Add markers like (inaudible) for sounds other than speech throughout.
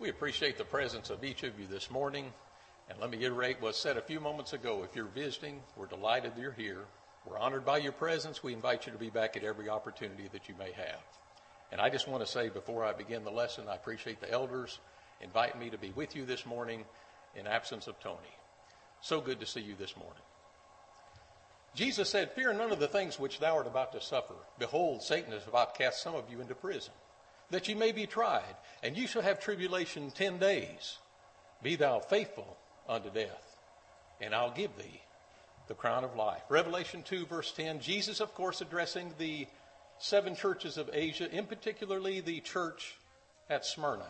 We appreciate the presence of each of you this morning. And let me reiterate what said a few moments ago. If you're visiting, we're delighted you're here. We're honored by your presence. We invite you to be back at every opportunity that you may have. And I just want to say before I begin the lesson, I appreciate the elders inviting me to be with you this morning in absence of Tony. So good to see you this morning. Jesus said, Fear none of the things which thou art about to suffer. Behold, Satan is about to cast some of you into prison, that ye may be tried, and you shall have tribulation ten days. Be thou faithful unto death, and I'll give thee the crown of life. Revelation 2, verse 10, Jesus, of course, addressing the seven churches of Asia, in particularly the church at Smyrna.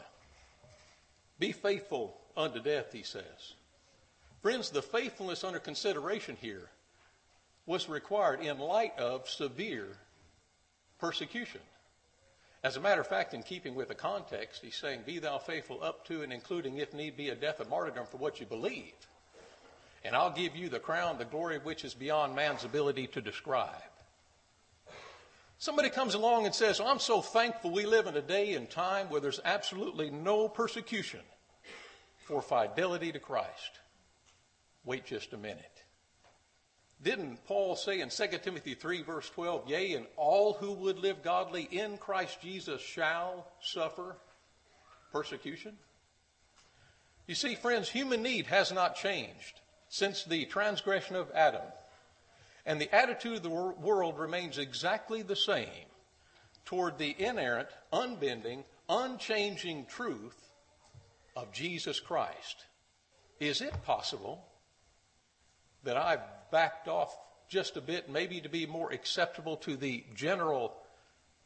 Be faithful unto death, he says. Friends, the faithfulness under consideration here was required in light of severe persecution. As a matter of fact, in keeping with the context, he's saying, Be thou faithful up to and including, if need be, a death of martyrdom for what you believe. And I'll give you the crown, the glory of which is beyond man's ability to describe. Somebody comes along and says, I'm so thankful we live in a day and time where there's absolutely no persecution for fidelity to Christ. Wait just a minute. Didn't Paul say in 2 Timothy 3, verse 12, Yea, and all who would live godly in Christ Jesus shall suffer persecution? You see, friends, human need has not changed since the transgression of Adam. And the attitude of the world remains exactly the same toward the inerrant, unbending, unchanging truth of Jesus Christ. Is it possible that I've backed off just a bit, maybe to be more acceptable to the general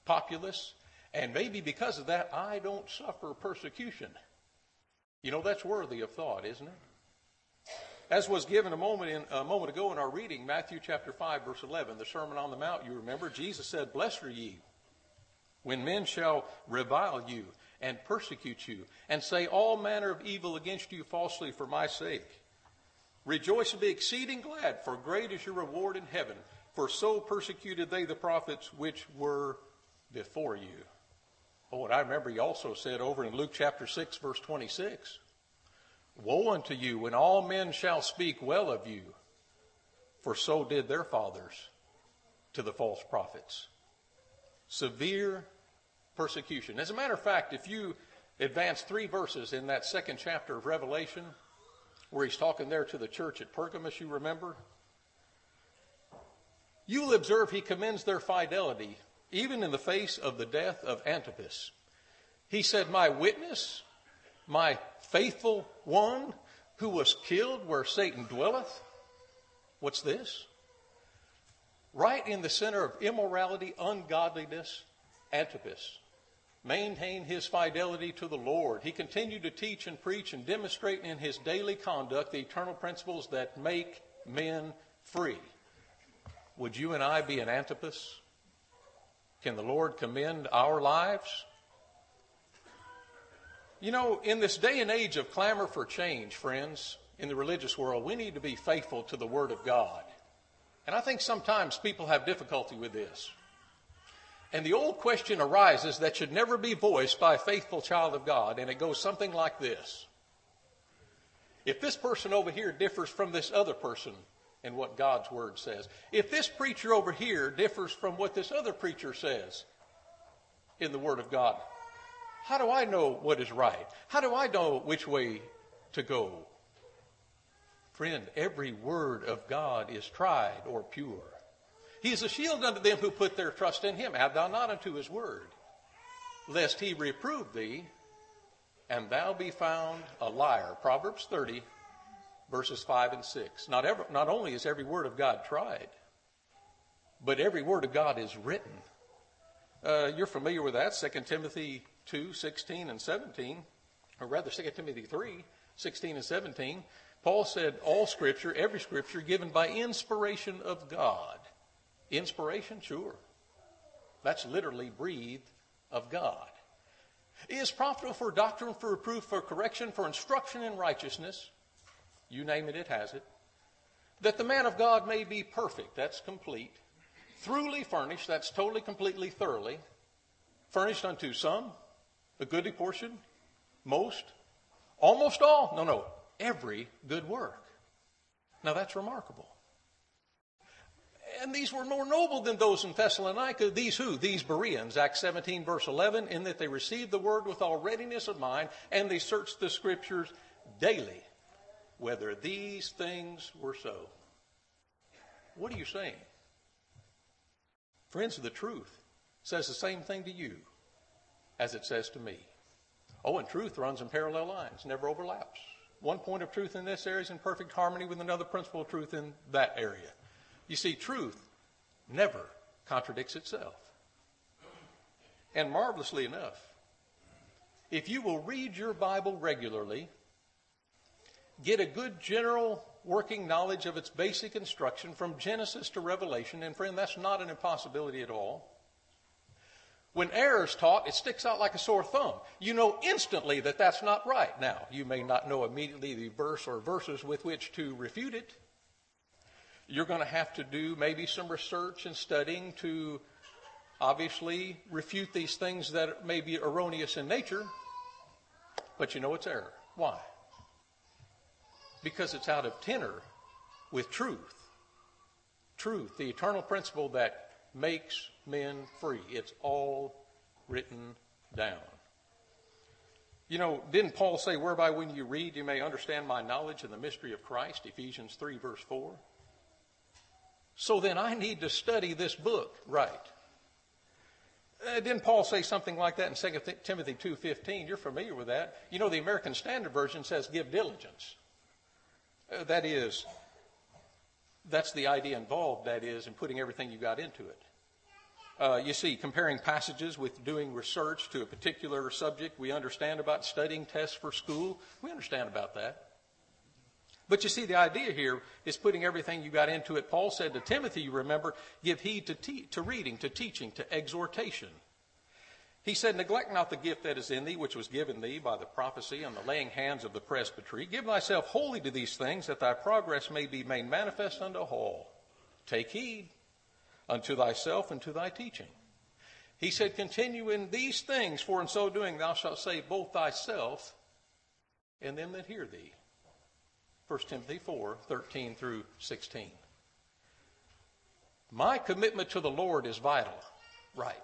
populace. And maybe because of that, I don't suffer persecution. You know, that's worthy of thought, isn't it? As was given a moment, in, a moment ago in our reading, Matthew chapter 5, verse 11, the Sermon on the Mount, you remember, Jesus said, Blessed are ye when men shall revile you and persecute you and say all manner of evil against you falsely for my sake. Rejoice and be exceeding glad, for great is your reward in heaven. For so persecuted they the prophets which were before you. Oh, and I remember he also said over in Luke chapter 6, verse 26 Woe unto you when all men shall speak well of you, for so did their fathers to the false prophets. Severe persecution. As a matter of fact, if you advance three verses in that second chapter of Revelation, where he's talking there to the church at Pergamos, you remember? You will observe he commends their fidelity, even in the face of the death of Antipas. He said, My witness, my faithful one who was killed where Satan dwelleth. What's this? Right in the center of immorality, ungodliness, Antipas maintained his fidelity to the Lord. He continued to teach and preach and demonstrate in his daily conduct the eternal principles that make men free. Would you and I be an Antipas? Can the Lord commend our lives? You know, in this day and age of clamor for change, friends, in the religious world, we need to be faithful to the Word of God. And I think sometimes people have difficulty with this. And the old question arises that should never be voiced by a faithful child of God, and it goes something like this. If this person over here differs from this other person in what God's Word says, if this preacher over here differs from what this other preacher says in the Word of God, how do I know what is right? How do I know which way to go? Friend, every word of God is tried or pure. He is a shield unto them who put their trust in him. Add thou not unto his word, lest he reprove thee, and thou be found a liar. Proverbs 30, verses 5 and 6. Not, ever, not only is every word of God tried, but every word of God is written. Uh, you're familiar with that, 2 Timothy 2, 16 and 17, or rather 2 Timothy 3, 16 and 17. Paul said, All scripture, every scripture, given by inspiration of God Inspiration? Sure. That's literally breathed of God. It is profitable for doctrine, for reproof, for correction, for instruction in righteousness. You name it, it has it. That the man of God may be perfect. That's complete. Throughly furnished. That's totally, completely, thoroughly. Furnished unto some, a goodly portion. most, almost all, no, no, every good work. Now that's remarkable. And these were more noble than those in Thessalonica. These who? These Bereans, Acts 17, verse 11, in that they received the word with all readiness of mind, and they searched the scriptures daily, whether these things were so. What are you saying? Friends of the truth says the same thing to you as it says to me. Oh, and truth runs in parallel lines, never overlaps. One point of truth in this area is in perfect harmony with another principle of truth in that area. You see, truth never contradicts itself. And marvelously enough, if you will read your Bible regularly, get a good general working knowledge of its basic instruction from Genesis to Revelation, and friend, that's not an impossibility at all. When error is taught, it sticks out like a sore thumb. You know instantly that that's not right. Now, you may not know immediately the verse or verses with which to refute it, you're going to have to do maybe some research and studying to obviously refute these things that may be erroneous in nature, but you know it's error. Why? Because it's out of tenor with truth. Truth, the eternal principle that makes men free. It's all written down. You know, didn't Paul say, whereby when you read you may understand my knowledge of the mystery of Christ? Ephesians 3, verse 4. So then I need to study this book right. Uh, didn't Paul say something like that in 2 Timothy 2.15? You're familiar with that. You know, the American Standard Version says give diligence. Uh, that is, that's the idea involved, that is, in putting everything you got into it. Uh, you see, comparing passages with doing research to a particular subject we understand about studying tests for school, we understand about that. But you see, the idea here is putting everything you got into it. Paul said to Timothy, you remember, give heed to, te- to reading, to teaching, to exhortation. He said, Neglect not the gift that is in thee, which was given thee by the prophecy and the laying hands of the presbytery. Give thyself wholly to these things, that thy progress may be made manifest unto all. Take heed unto thyself and to thy teaching. He said, Continue in these things, for in so doing thou shalt save both thyself and them that hear thee. 1 Timothy 4 13 through 16. My commitment to the Lord is vital, right?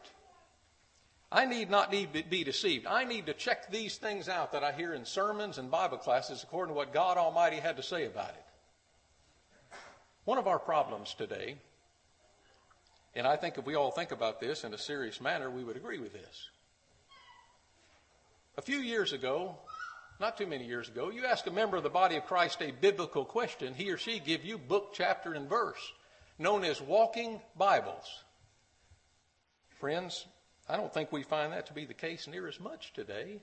I need not need be deceived. I need to check these things out that I hear in sermons and Bible classes according to what God Almighty had to say about it. One of our problems today, and I think if we all think about this in a serious manner, we would agree with this. A few years ago, not too many years ago, you ask a member of the body of Christ a biblical question, he or she give you book, chapter, and verse, known as walking Bibles. Friends, I don't think we find that to be the case near as much today.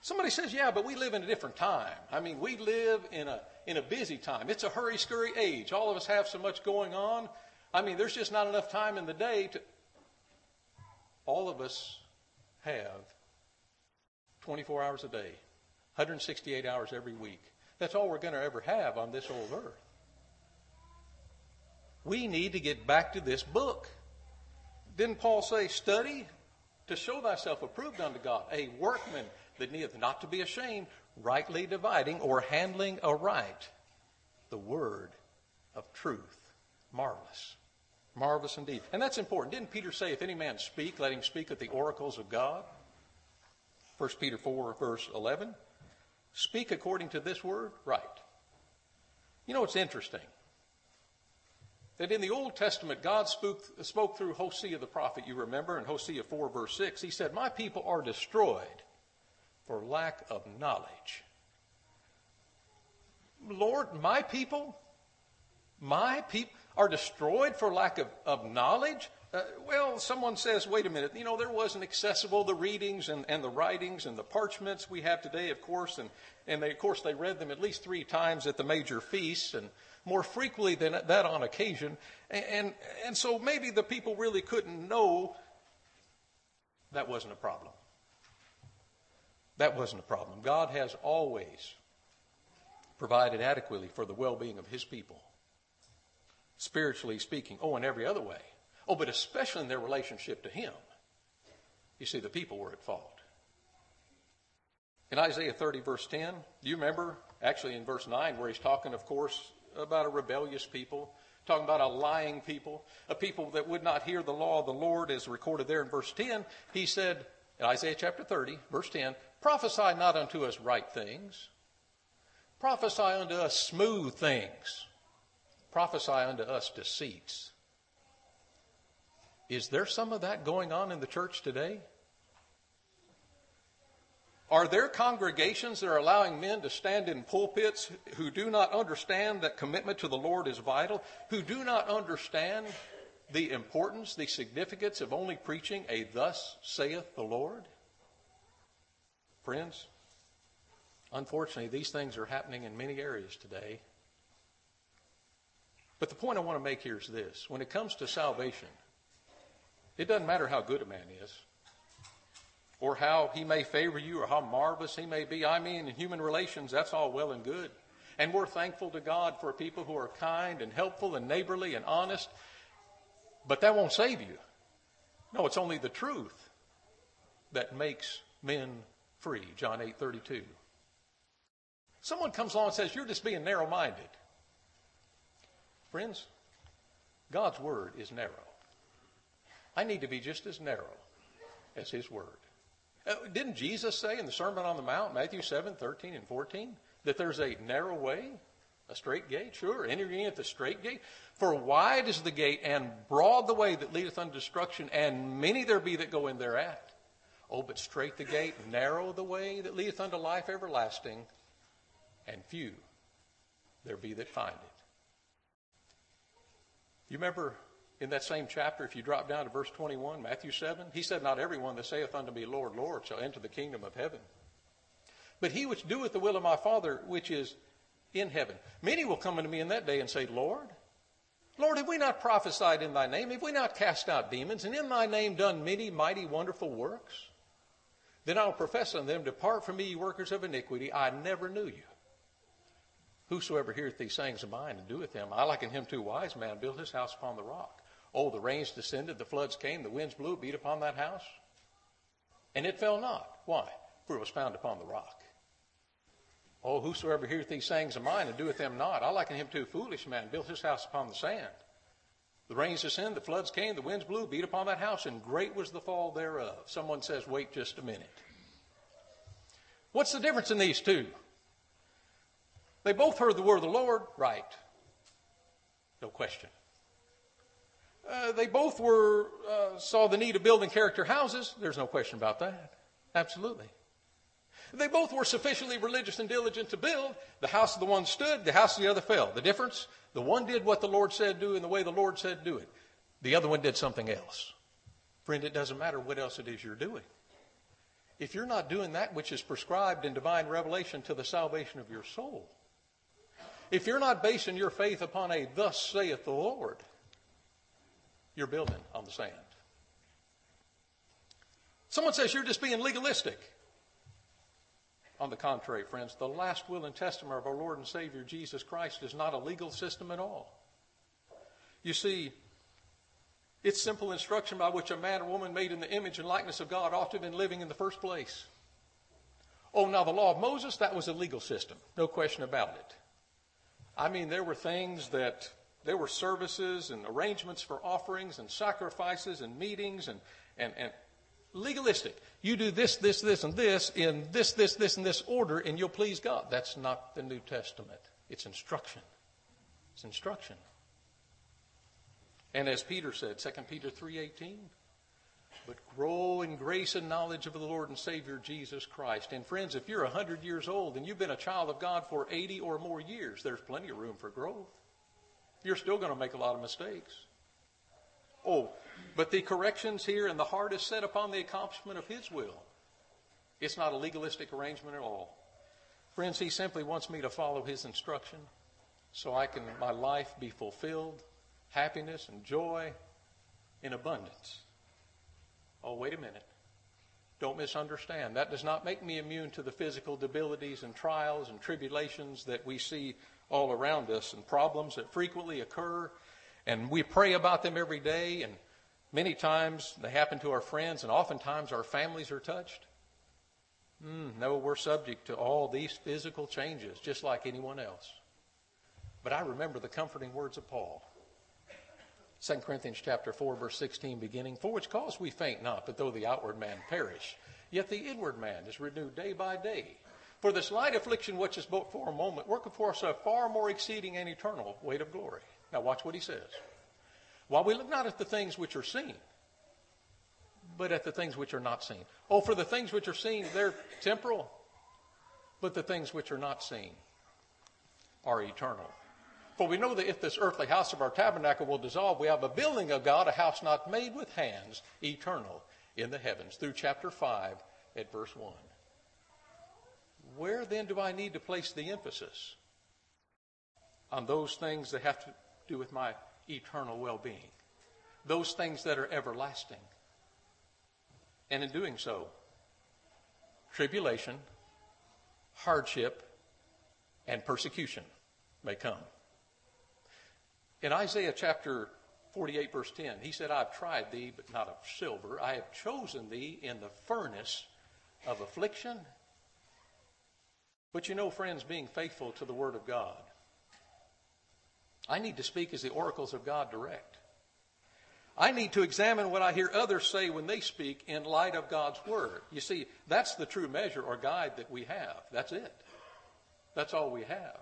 Somebody says, yeah, but we live in a different time. I mean, we live in a, in a busy time. It's a hurry scurry age. All of us have so much going on. I mean, there's just not enough time in the day to. All of us have 24 hours a day, 168 hours every week. That's all we're going to ever have on this old earth. We need to get back to this book. Didn't Paul say, study to show thyself approved unto God, a workman that needeth not to be ashamed, rightly dividing or handling aright the word of truth. Marvelous. Marvelous indeed. And that's important. Didn't Peter say, if any man speak, let him speak at the oracles of God? 1 Peter 4, verse 11. Speak according to this word, right. You know, it's interesting that in the Old Testament, God spoke, spoke through Hosea the prophet, you remember, in Hosea 4, verse 6. He said, My people are destroyed for lack of knowledge. Lord, my people, my people are destroyed for lack of, of knowledge? Uh, well, someone says, wait a minute, you know, there wasn't accessible the readings and, and the writings and the parchments we have today, of course, and, and they, of course they read them at least three times at the major feasts and more frequently than that on occasion. And, and, and so maybe the people really couldn't know that wasn't a problem. That wasn't a problem. God has always provided adequately for the well being of his people, spiritually speaking. Oh, in every other way. Oh, but especially in their relationship to Him. You see, the people were at fault. In Isaiah 30, verse 10, do you remember, actually in verse 9, where he's talking, of course, about a rebellious people, talking about a lying people, a people that would not hear the law of the Lord, as recorded there in verse 10, he said, in Isaiah chapter 30, verse 10, prophesy not unto us right things, prophesy unto us smooth things, prophesy unto us deceits. Is there some of that going on in the church today? Are there congregations that are allowing men to stand in pulpits who do not understand that commitment to the Lord is vital, who do not understand the importance, the significance of only preaching a thus saith the Lord? Friends, unfortunately, these things are happening in many areas today. But the point I want to make here is this when it comes to salvation, it doesn't matter how good a man is or how he may favor you or how marvelous he may be. I mean, in human relations, that's all well and good. And we're thankful to God for people who are kind and helpful and neighborly and honest. But that won't save you. No, it's only the truth that makes men free. John 8 32. Someone comes along and says, You're just being narrow minded. Friends, God's word is narrow. I need to be just as narrow as his word. Didn't Jesus say in the Sermon on the Mount, Matthew 7, 13 and 14, that there's a narrow way, a straight gate? Sure, entering at the straight gate. For wide is the gate and broad the way that leadeth unto destruction, and many there be that go in thereat. Oh, but straight the gate, narrow the way that leadeth unto life everlasting, and few there be that find it. You remember in that same chapter, if you drop down to verse 21, Matthew 7, he said, Not everyone that saith unto me, Lord, Lord, shall enter the kingdom of heaven. But he which doeth the will of my Father which is in heaven. Many will come unto me in that day and say, Lord, Lord, have we not prophesied in thy name? Have we not cast out demons, and in thy name done many mighty, wonderful works? Then I will profess unto them, Depart from me, ye workers of iniquity, I never knew you. Whosoever heareth these sayings of mine and doeth them, I liken him to a wise man built his house upon the rock. Oh, the rains descended, the floods came, the winds blew, beat upon that house. And it fell not. Why? For it was found upon the rock. Oh, whosoever heareth these sayings of mine and doeth them not, I liken him to a foolish man, built his house upon the sand. The rains descended, the floods came, the winds blew, beat upon that house, and great was the fall thereof. Someone says, wait just a minute. What's the difference in these two? They both heard the word of the Lord, right? No question. Uh, they both were uh, saw the need of building character houses. There's no question about that. Absolutely. They both were sufficiently religious and diligent to build. The house of the one stood, the house of the other fell. The difference? The one did what the Lord said do in the way the Lord said do it. The other one did something else. Friend, it doesn't matter what else it is you're doing. If you're not doing that which is prescribed in divine revelation to the salvation of your soul, if you're not basing your faith upon a thus saith the Lord, you're building on the sand. Someone says you're just being legalistic. On the contrary, friends, the last will and testament of our Lord and Savior Jesus Christ is not a legal system at all. You see, it's simple instruction by which a man or woman made in the image and likeness of God ought to have been living in the first place. Oh, now the law of Moses, that was a legal system. No question about it. I mean, there were things that there were services and arrangements for offerings and sacrifices and meetings and, and, and legalistic. You do this, this, this, and this in this, this, this, and this order, and you'll please God. That's not the New Testament. It's instruction. It's instruction. And as Peter said, 2 Peter 3.18, but grow in grace and knowledge of the Lord and Savior Jesus Christ. And friends, if you're 100 years old and you've been a child of God for 80 or more years, there's plenty of room for growth. You're still going to make a lot of mistakes. Oh, but the corrections here and the heart is set upon the accomplishment of His will. It's not a legalistic arrangement at all. Friends, He simply wants me to follow His instruction so I can, my life be fulfilled, happiness and joy in abundance. Oh, wait a minute. Don't misunderstand. That does not make me immune to the physical debilities and trials and tribulations that we see all around us and problems that frequently occur. And we pray about them every day, and many times they happen to our friends, and oftentimes our families are touched. Mm, no, we're subject to all these physical changes, just like anyone else. But I remember the comforting words of Paul. 2 Corinthians chapter 4, verse 16, beginning, For which cause we faint not, but though the outward man perish, yet the inward man is renewed day by day. For this light affliction which is but for a moment worketh for us a far more exceeding and eternal weight of glory. Now watch what he says. While we look not at the things which are seen, but at the things which are not seen. Oh, for the things which are seen, they're temporal, but the things which are not seen are eternal. For we know that if this earthly house of our tabernacle will dissolve, we have a building of God, a house not made with hands, eternal in the heavens. Through chapter 5 at verse 1. Where then do I need to place the emphasis? On those things that have to do with my eternal well being, those things that are everlasting. And in doing so, tribulation, hardship, and persecution may come. In Isaiah chapter 48, verse 10, he said, I've tried thee, but not of silver. I have chosen thee in the furnace of affliction. But you know, friends, being faithful to the Word of God, I need to speak as the oracles of God direct. I need to examine what I hear others say when they speak in light of God's Word. You see, that's the true measure or guide that we have. That's it. That's all we have.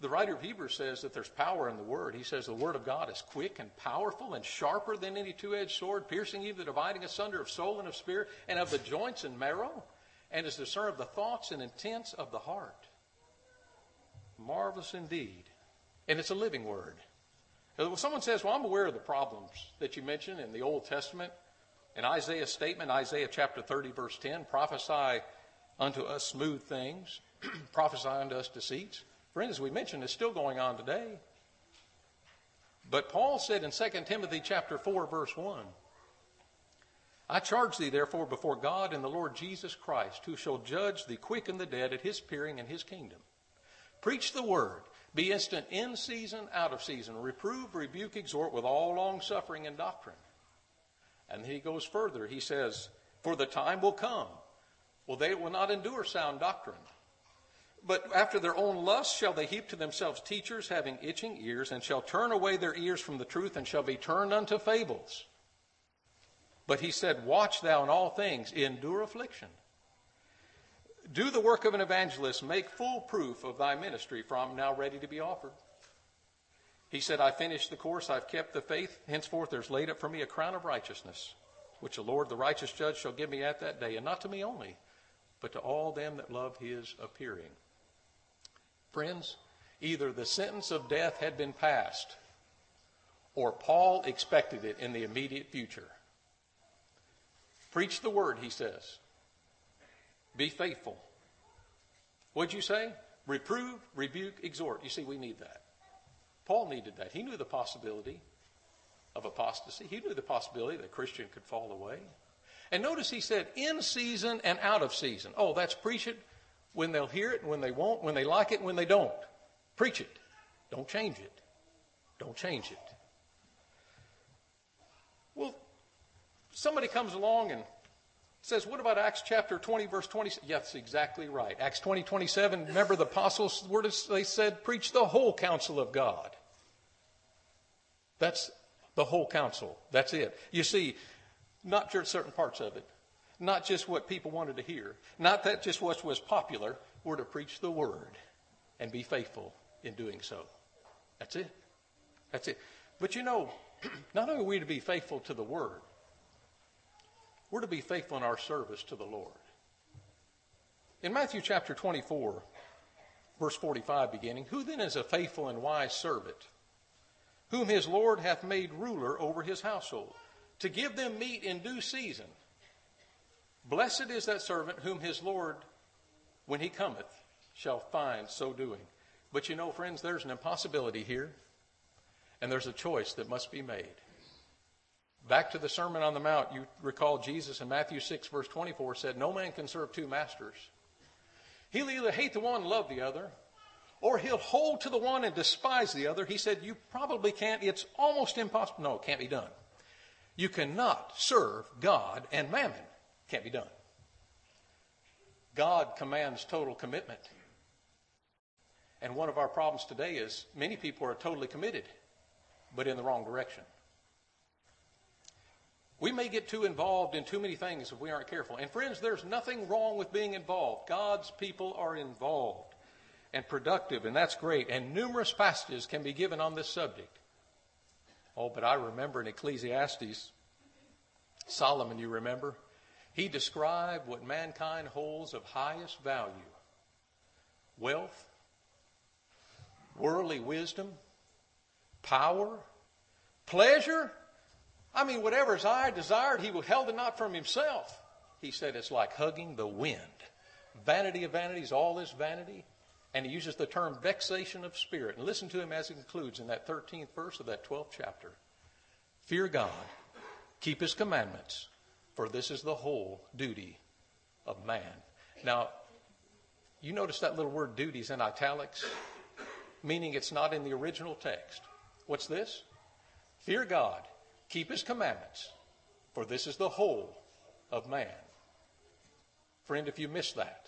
The writer of Hebrews says that there's power in the Word. He says the Word of God is quick and powerful and sharper than any two edged sword, piercing even the dividing asunder of soul and of spirit and of the joints and marrow, and is discern of the thoughts and intents of the heart. Marvelous indeed. And it's a living Word. When someone says, Well, I'm aware of the problems that you mentioned in the Old Testament, in Isaiah's statement, Isaiah chapter 30, verse 10, prophesy unto us smooth things, (clears throat) prophesy unto us deceits. Friends, as we mentioned, it's still going on today. But Paul said in 2 Timothy chapter 4, verse 1, I charge thee therefore before God and the Lord Jesus Christ, who shall judge the quick and the dead at his appearing in his kingdom. Preach the word. Be instant in season, out of season. Reprove, rebuke, exhort with all long suffering and doctrine. And he goes further. He says, For the time will come. Well, they will not endure sound doctrine. But after their own lust shall they heap to themselves teachers having itching ears, and shall turn away their ears from the truth, and shall be turned unto fables. But he said, Watch thou in all things, endure affliction. Do the work of an evangelist, make full proof of thy ministry, for I'm now ready to be offered. He said, I finished the course, I've kept the faith. Henceforth there's laid up for me a crown of righteousness, which the Lord, the righteous judge, shall give me at that day, and not to me only, but to all them that love his appearing. Friends, either the sentence of death had been passed, or Paul expected it in the immediate future. Preach the word, he says. Be faithful. What'd you say? Reprove, rebuke, exhort. You see, we need that. Paul needed that. He knew the possibility of apostasy. He knew the possibility that a Christian could fall away. And notice he said, in season and out of season. Oh, that's preach it when they'll hear it and when they won't, when they like it and when they don't. Preach it. Don't change it. Don't change it. Well, somebody comes along and says, what about Acts chapter 20, verse 20? Yes, exactly right. Acts 20, 27, remember the apostles, word they said, preach the whole counsel of God. That's the whole counsel. That's it. You see, not just certain parts of it, not just what people wanted to hear, not that just what was popular. We're to preach the word and be faithful in doing so. That's it. That's it. But you know, (clears throat) not only are we to be faithful to the word, we're to be faithful in our service to the Lord. In Matthew chapter 24, verse 45 beginning, Who then is a faithful and wise servant, whom his Lord hath made ruler over his household, to give them meat in due season? Blessed is that servant whom his Lord, when he cometh, shall find so doing. But you know, friends, there's an impossibility here, and there's a choice that must be made. Back to the Sermon on the Mount, you recall Jesus in Matthew 6, verse 24 said, No man can serve two masters. He'll either hate the one and love the other, or he'll hold to the one and despise the other. He said, You probably can't. It's almost impossible. No, it can't be done. You cannot serve God and mammon. Can't be done. God commands total commitment. And one of our problems today is many people are totally committed, but in the wrong direction. We may get too involved in too many things if we aren't careful. And friends, there's nothing wrong with being involved. God's people are involved and productive, and that's great. And numerous passages can be given on this subject. Oh, but I remember in Ecclesiastes, Solomon, you remember? He described what mankind holds of highest value wealth, worldly wisdom, power, pleasure, I mean, whatever his eye desired, he held it not from himself. He said it's like hugging the wind. Vanity of vanities, all this vanity. And he uses the term vexation of spirit. And listen to him as he concludes in that 13th verse of that 12th chapter. Fear God, keep his commandments, for this is the whole duty of man. Now, you notice that little word duties in italics, meaning it's not in the original text. What's this? Fear God, Keep his commandments, for this is the whole of man. Friend, if you miss that,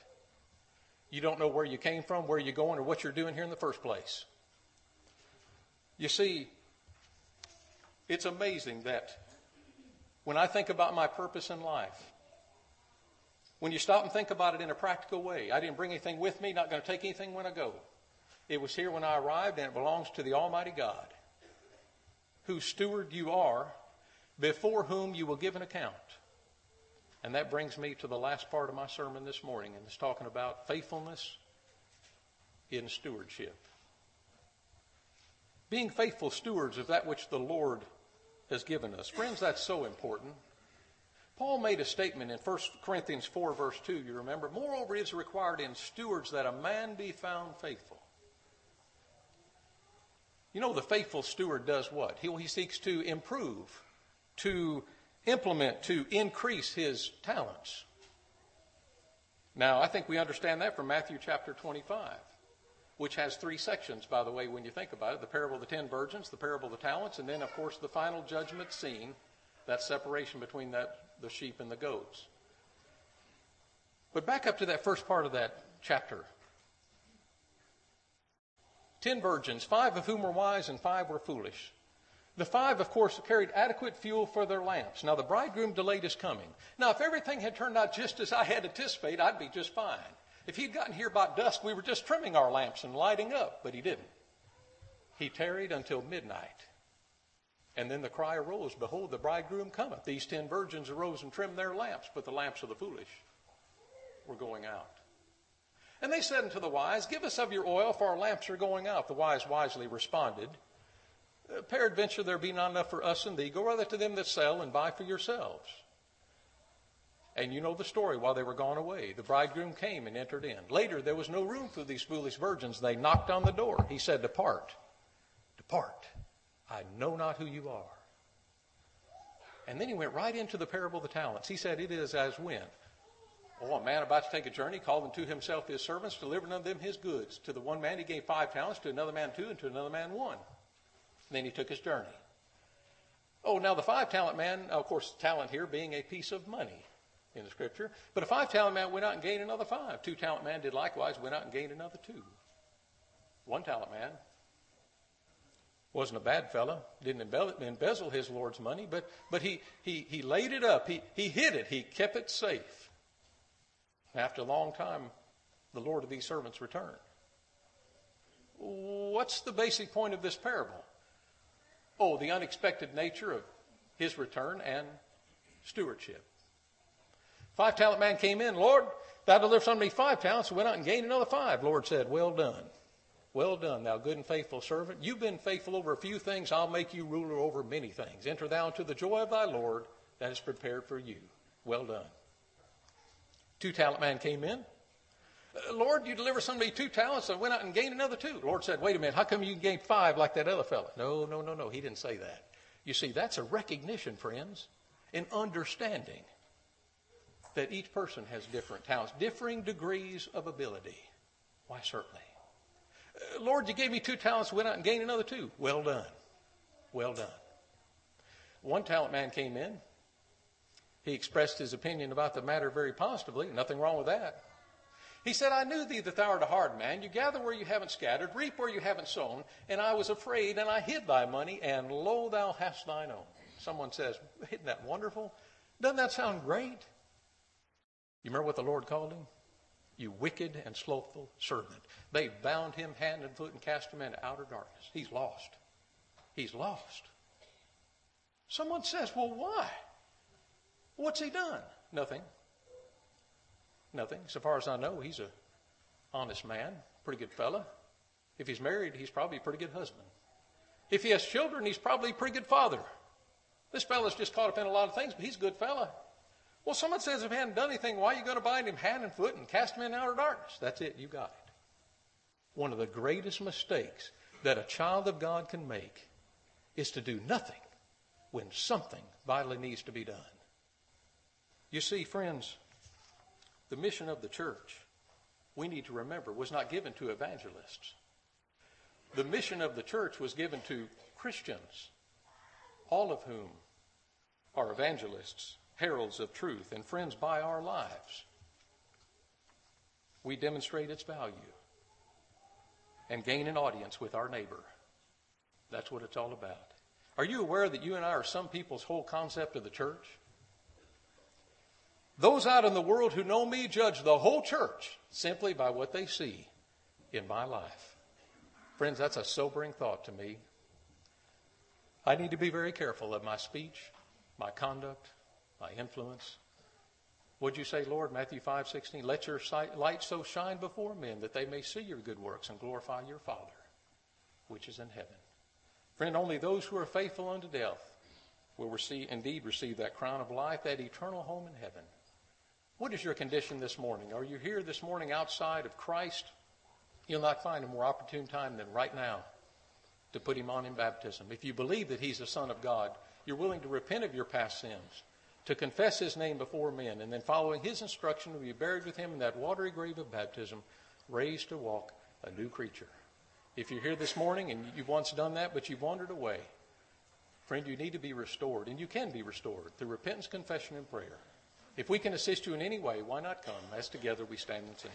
you don't know where you came from, where you're going, or what you're doing here in the first place. You see, it's amazing that when I think about my purpose in life, when you stop and think about it in a practical way, I didn't bring anything with me, not going to take anything when I go. It was here when I arrived, and it belongs to the Almighty God whose steward you are, before whom you will give an account. And that brings me to the last part of my sermon this morning, and it's talking about faithfulness in stewardship. Being faithful stewards of that which the Lord has given us. Friends, that's so important. Paul made a statement in 1 Corinthians 4, verse 2, you remember. Moreover, it is required in stewards that a man be found faithful. You know, the faithful steward does what? He, he seeks to improve, to implement, to increase his talents. Now, I think we understand that from Matthew chapter 25, which has three sections, by the way, when you think about it the parable of the ten virgins, the parable of the talents, and then, of course, the final judgment scene, that separation between that, the sheep and the goats. But back up to that first part of that chapter. Ten virgins, five of whom were wise and five were foolish. The five, of course, carried adequate fuel for their lamps. Now, the bridegroom delayed his coming. Now, if everything had turned out just as I had anticipated, I'd be just fine. If he'd gotten here about dusk, we were just trimming our lamps and lighting up, but he didn't. He tarried until midnight. And then the cry arose, Behold, the bridegroom cometh. These ten virgins arose and trimmed their lamps, but the lamps of the foolish were going out. And they said unto the wise, Give us of your oil, for our lamps are going out. The wise wisely responded, uh, Peradventure there be not enough for us and thee. Go rather to them that sell and buy for yourselves. And you know the story. While they were gone away, the bridegroom came and entered in. Later, there was no room for these foolish virgins. They knocked on the door. He said, Depart, depart. I know not who you are. And then he went right into the parable of the talents. He said, It is as when Oh, a man about to take a journey called unto himself his servants, delivered unto them his goods. To the one man he gave five talents, to another man two, and to another man one. Then he took his journey. Oh, now the five talent man, of course, talent here being a piece of money in the scripture. But a five talent man went out and gained another five. Two talent man did likewise, went out and gained another two. One talent man wasn't a bad fellow, didn't embezzle his Lord's money, but, but he, he, he laid it up, he, he hid it, he kept it safe. After a long time, the Lord of these servants returned. What's the basic point of this parable? Oh, the unexpected nature of his return and stewardship. Five talent man came in, Lord, thou delivered unto me five talents, and went out and gained another five. Lord said, Well done. Well done, thou good and faithful servant. You've been faithful over a few things, I'll make you ruler over many things. Enter thou into the joy of thy Lord that is prepared for you. Well done. Two talent man came in. Uh, Lord, you deliver somebody two talents and went out and gained another two. The Lord said, Wait a minute, how come you gained five like that other fellow? No, no, no, no. He didn't say that. You see, that's a recognition, friends, in understanding that each person has different talents, differing degrees of ability. Why, certainly. Uh, Lord, you gave me two talents, went out and gained another two. Well done. Well done. One talent man came in. He expressed his opinion about the matter very positively. Nothing wrong with that. He said, I knew thee that thou art a hard man. You gather where you haven't scattered, reap where you haven't sown, and I was afraid, and I hid thy money, and lo, thou hast thine own. Someone says, Isn't that wonderful? Doesn't that sound great? You remember what the Lord called him? You wicked and slothful servant. They bound him hand and foot and cast him into outer darkness. He's lost. He's lost. Someone says, Well, why? What's he done? Nothing. Nothing. So far as I know, he's a honest man, pretty good fella. If he's married, he's probably a pretty good husband. If he has children, he's probably a pretty good father. This fella's just caught up in a lot of things, but he's a good fella. Well, someone says if he hadn't done anything, why are you going to bind him hand and foot and cast him in outer darkness? That's it. You got it. One of the greatest mistakes that a child of God can make is to do nothing when something vitally needs to be done. You see, friends, the mission of the church, we need to remember, was not given to evangelists. The mission of the church was given to Christians, all of whom are evangelists, heralds of truth, and friends by our lives. We demonstrate its value and gain an audience with our neighbor. That's what it's all about. Are you aware that you and I are some people's whole concept of the church? Those out in the world who know me judge the whole church simply by what they see in my life. Friends, that's a sobering thought to me. I need to be very careful of my speech, my conduct, my influence. Would you say, Lord, Matthew 5 16, let your light so shine before men that they may see your good works and glorify your Father, which is in heaven. Friend, only those who are faithful unto death will receive, indeed receive that crown of life, that eternal home in heaven. What is your condition this morning? Are you here this morning outside of Christ? You'll not find a more opportune time than right now to put him on in baptism. If you believe that he's the Son of God, you're willing to repent of your past sins, to confess his name before men, and then following his instruction to be buried with him in that watery grave of baptism, raised to walk a new creature. If you're here this morning and you've once done that, but you've wandered away, friend, you need to be restored, and you can be restored through repentance, confession, and prayer. If we can assist you in any way, why not come as together we stand and sing?